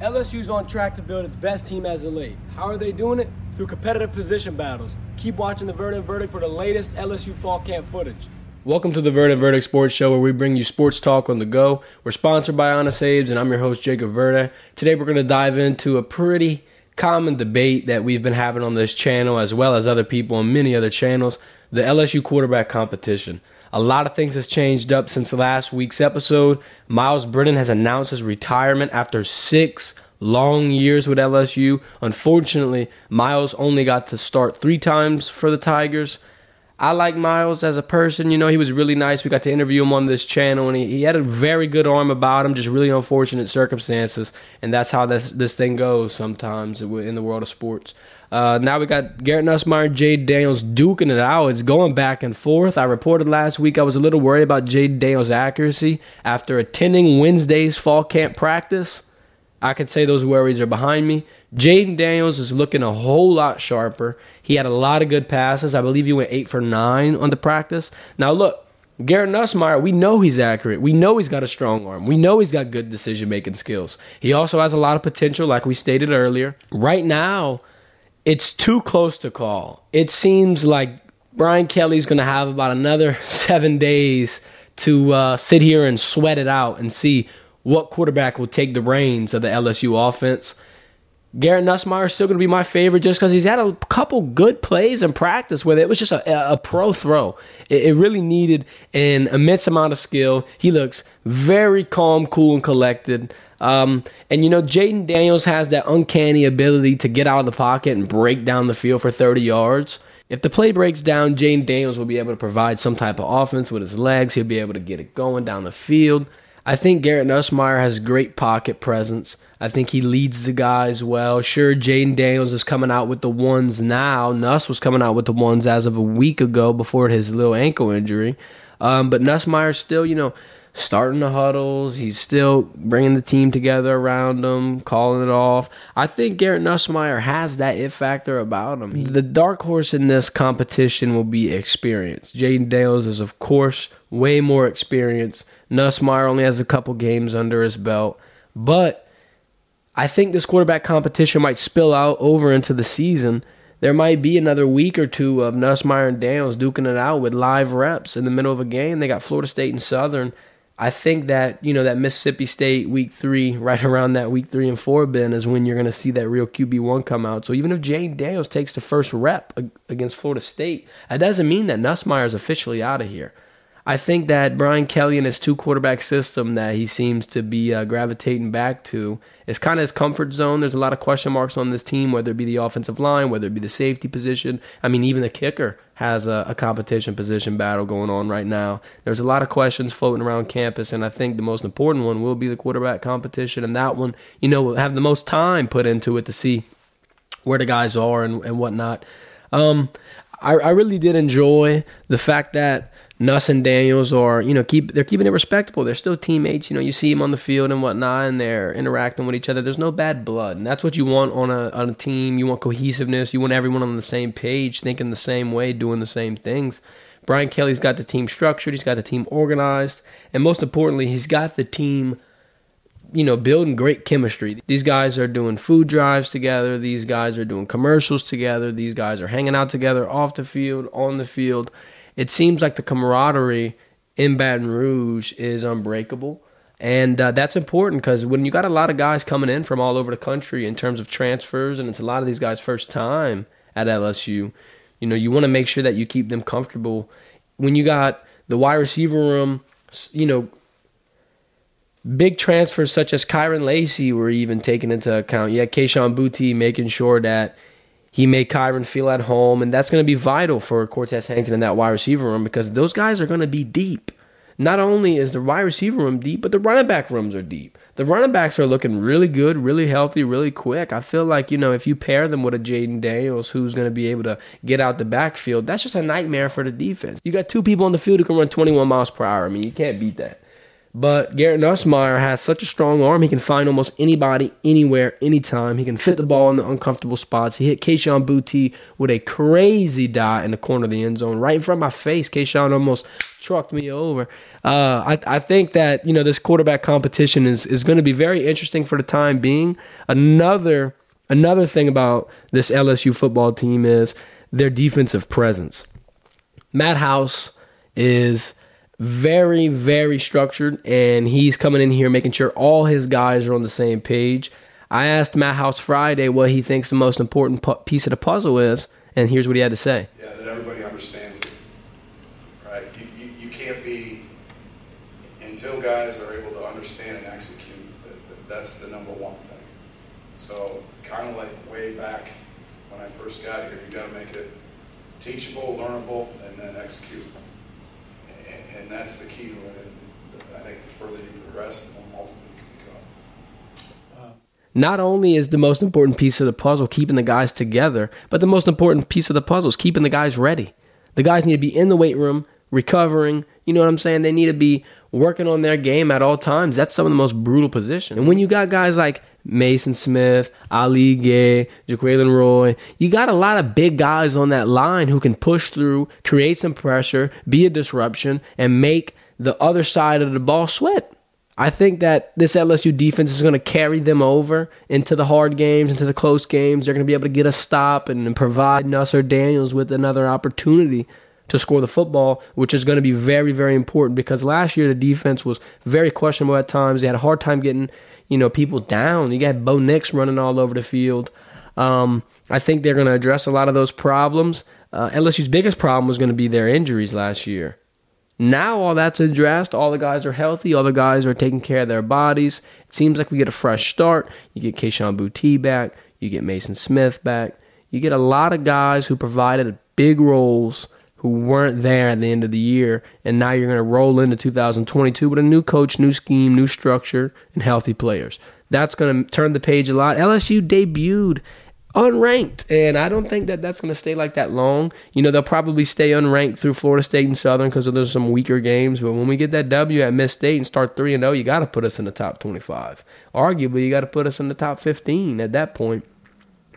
LSU's on track to build its best team as of late. How are they doing it? Through competitive position battles. Keep watching the Verdant Verdict for the latest LSU fall camp footage. Welcome to the Verdant Verdict Sports Show, where we bring you sports talk on the go. We're sponsored by Honest Abe's, and I'm your host, Jacob Verde. Today, we're going to dive into a pretty common debate that we've been having on this channel, as well as other people on many other channels the LSU quarterback competition. A lot of things has changed up since last week's episode. Myles Brennan has announced his retirement after six long years with LSU. Unfortunately, Myles only got to start three times for the Tigers. I like Myles as a person. You know, he was really nice. We got to interview him on this channel, and he, he had a very good arm about him, just really unfortunate circumstances. And that's how this, this thing goes sometimes in the world of sports. Uh, now we got Garrett Nussmeier, Jayden Daniels duking it out. It's going back and forth. I reported last week I was a little worried about Jayden Daniels' accuracy after attending Wednesday's fall camp practice. I could say those worries are behind me. Jayden Daniels is looking a whole lot sharper. He had a lot of good passes. I believe he went eight for nine on the practice. Now look, Garrett Nussmeier, we know he's accurate. We know he's got a strong arm. We know he's got good decision making skills. He also has a lot of potential, like we stated earlier. Right now, it's too close to call. It seems like Brian Kelly's going to have about another seven days to uh, sit here and sweat it out and see what quarterback will take the reins of the LSU offense. Garrett Nussmeier is still going to be my favorite just because he's had a couple good plays in practice where it was just a, a pro throw. It, it, really needed an immense amount of skill. He looks very calm, cool, and collected. Um, and you know, Jayden Daniels has that uncanny ability to get out of the pocket and break down the field for 30 yards. If the play breaks down, Jayden Daniels will be able to provide some type of offense with his legs. He'll be able to get it going down the field. I think Garrett Nussmeier has great pocket presence. I think he leads the guys well. Sure, Jayden Daniels is coming out with the ones now. Nuss was coming out with the ones as of a week ago before his little ankle injury. Um, but Nussmeier's still, you know, starting the huddles. He's still bringing the team together around him, calling it off. I think Garrett Nussmeier has that it factor about him. The dark horse in this competition will be experience. Jayden Daniels is, of course, way more experienced. Nussmeier only has a couple games under his belt, but I think this quarterback competition might spill out over into the season. There might be another week or two of Nussmeier and Daniels duking it out with live reps in the middle of a game. They got Florida State and Southern I think that you know that Mississippi State week three, right around that week three and four bin, is when you're going to see that real QB one come out. So even if Jayden Daniels takes the first rep against Florida State, that doesn't mean that Nussmeier is officially out of here. I think that Brian Kelly and his two quarterback system that he seems to be uh, gravitating back to is kind of his comfort zone. There's a lot of question marks on this team, whether it be the offensive line, whether it be the safety position. I mean, even the kicker has a, a competition position battle going on right now. There's a lot of questions floating around campus, and I think the most important one will be the quarterback competition, and that one, you know, will have the most time put into it to see where the guys are and, and whatnot. Um, I, I really did enjoy the fact that Nuss and Daniels are, you know, keep they're keeping it respectable. They're still teammates. You know, you see them on the field and whatnot, and they're interacting with each other. There's no bad blood, and that's what you want on a on a team. You want cohesiveness. You want everyone on the same page, thinking the same way, doing the same things. Brian Kelly's got the team structured. He's got the team organized, and most importantly, he's got the team, you know, building great chemistry. These guys are doing food drives together. These guys are doing commercials together. These guys are hanging out together off the field, on the field it seems like the camaraderie in Baton Rouge is unbreakable. And uh, that's important because when you got a lot of guys coming in from all over the country in terms of transfers, and it's a lot of these guys' first time at LSU, you know, you want to make sure that you keep them comfortable. When you got the wide receiver room, you know, big transfers such as Kyren Lacy were even taken into account. You had Kayshon Boutte making sure that he made Kyren feel at home, and that's going to be vital for Cortez Hankton in that wide receiver room because those guys are going to be deep. Not only is the wide receiver room deep, but the running back rooms are deep. The running backs are looking really good, really healthy, really quick. I feel like, you know, if you pair them with a Jayden Daniels who's going to be able to get out the backfield, that's just a nightmare for the defense. You got two people on the field who can run 21 miles per hour. I mean, you can't beat that. But Garrett Nussmeier has such a strong arm, he can find almost anybody, anywhere, anytime. He can fit the ball in the uncomfortable spots. He hit Kayshon Boutte with a crazy dot in the corner of the end zone, right in front of my face. Kayshon almost trucked me over. Uh, I, I think that you know this quarterback competition is is going to be very interesting for the time being. Another another thing about this LSU football team is their defensive presence. Matt House is very, very structured, and he's coming in here making sure all his guys are on the same page. I asked Matt House Friday what he thinks the most important pu- piece of the puzzle is, and here's what he had to say. Yeah, that everybody understands it, right? You, you, you can't be, until guys are able to understand and execute, that, that's the number one thing. So, kind of like way back when I first got here, you got to make it teachable, learnable, and then execute and that's the key to it. And I think the further you progress, the more multiple you can become. Um, not only is the most important piece of the puzzle keeping the guys together, but the most important piece of the puzzle is keeping the guys ready. The guys need to be in the weight room, recovering. You know what I'm saying? They need to be working on their game at all times. That's some of the most brutal positions. And when you got guys like Maason Smith, Ali Gaye, Jaquelin Roy. You got a lot of big guys on that line who can push through, create some pressure, be a disruption, and make the other side of the ball sweat. I think that this LSU defense is going to carry them over into the hard games, into the close games. They're going to be able to get a stop and, and provide Nusser Daniels with another opportunity to score the football, which is going to be very, very important because last year the defense was very questionable at times. They had a hard time getting you know, people down. You got Bo Nix running all over the field. Um, I think they're going to address a lot of those problems. Uh, LSU's biggest problem was going to be their injuries last year. Now all that's addressed. All the guys are healthy. All the guys are taking care of their bodies. It seems like we get a fresh start. You get Kayshon Boutte back. You get Maason Smith back. You get a lot of guys who provided big roles who weren't there at the end of the year, and now you're going to roll into 2022 with a new coach, new scheme, new structure, and healthy players. That's going to turn the page a lot. LSU debuted unranked, and I don't think that that's going to stay like that long. You know, they'll probably stay unranked through Florida State and Southern because there's some weaker games. But when we get that W at Miss State and start three and zero, oh, you got to put us in the top 25. Arguably, you got to put us in the top 15 at that point.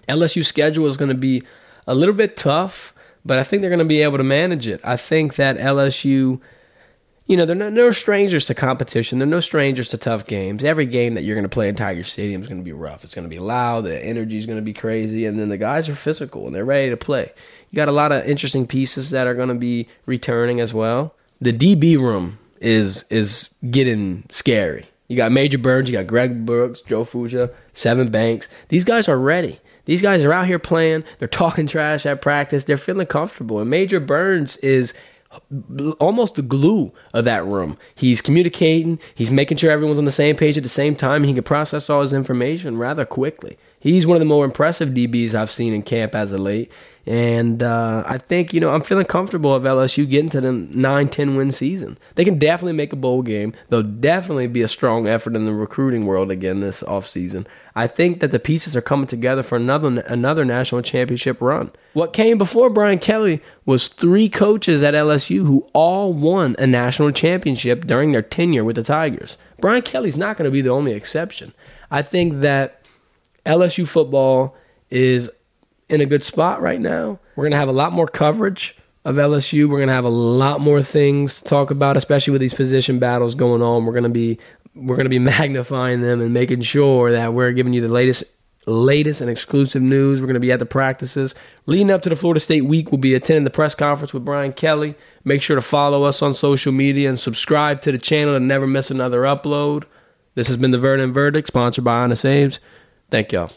LSU schedule is going to be a little bit tough but I think they're going to be able to manage it. I think that LSU, you know, they're no, no strangers to competition. They're no strangers to tough games. Every game that you're going to play in Tiger Stadium is going to be rough. It's going to be loud. The energy is going to be crazy, and then the guys are physical and they're ready to play. You got a lot of interesting pieces that are going to be returning as well. The DB room is is getting scary. You got Major Burns, you got Greg Brooks, Joe Foucha, Sevyn Banks. These guys are ready. These guys are out here playing. They're talking trash at practice. They're feeling comfortable. And Major Burns is almost the glue of that room. He's communicating. He's making sure everyone's on the same page at the same time. He can process all his information rather quickly. He's one of the more impressive DBs I've seen in camp as of late. And uh, I think, you know, I'm feeling comfortable of LSU getting to the 9 10 win season. They can definitely make a bowl game. They'll definitely be a strong effort in the recruiting world again this offseason. I think that the pieces are coming together for another another national championship run. What came before Brian Kelly was three coaches at LSU who all won a national championship during their tenure with the Tigers. Brian Kelly's not going to be the only exception. I think that LSU football is in a good spot right now. We're going to have a lot more coverage of LSU. We're going to have a lot more things to talk about, especially with these position battles going on. We're going to be we're going to be magnifying them and making sure that we're giving you the latest latest and exclusive news. We're going to be at the practices. Leading up to the Florida State week, we'll be attending the press conference with Brian Kelly. Make sure to follow us on social media and subscribe to the channel to never miss another upload. This has been the Vernon Verdict, sponsored by Honest Abe's. Thank y'all.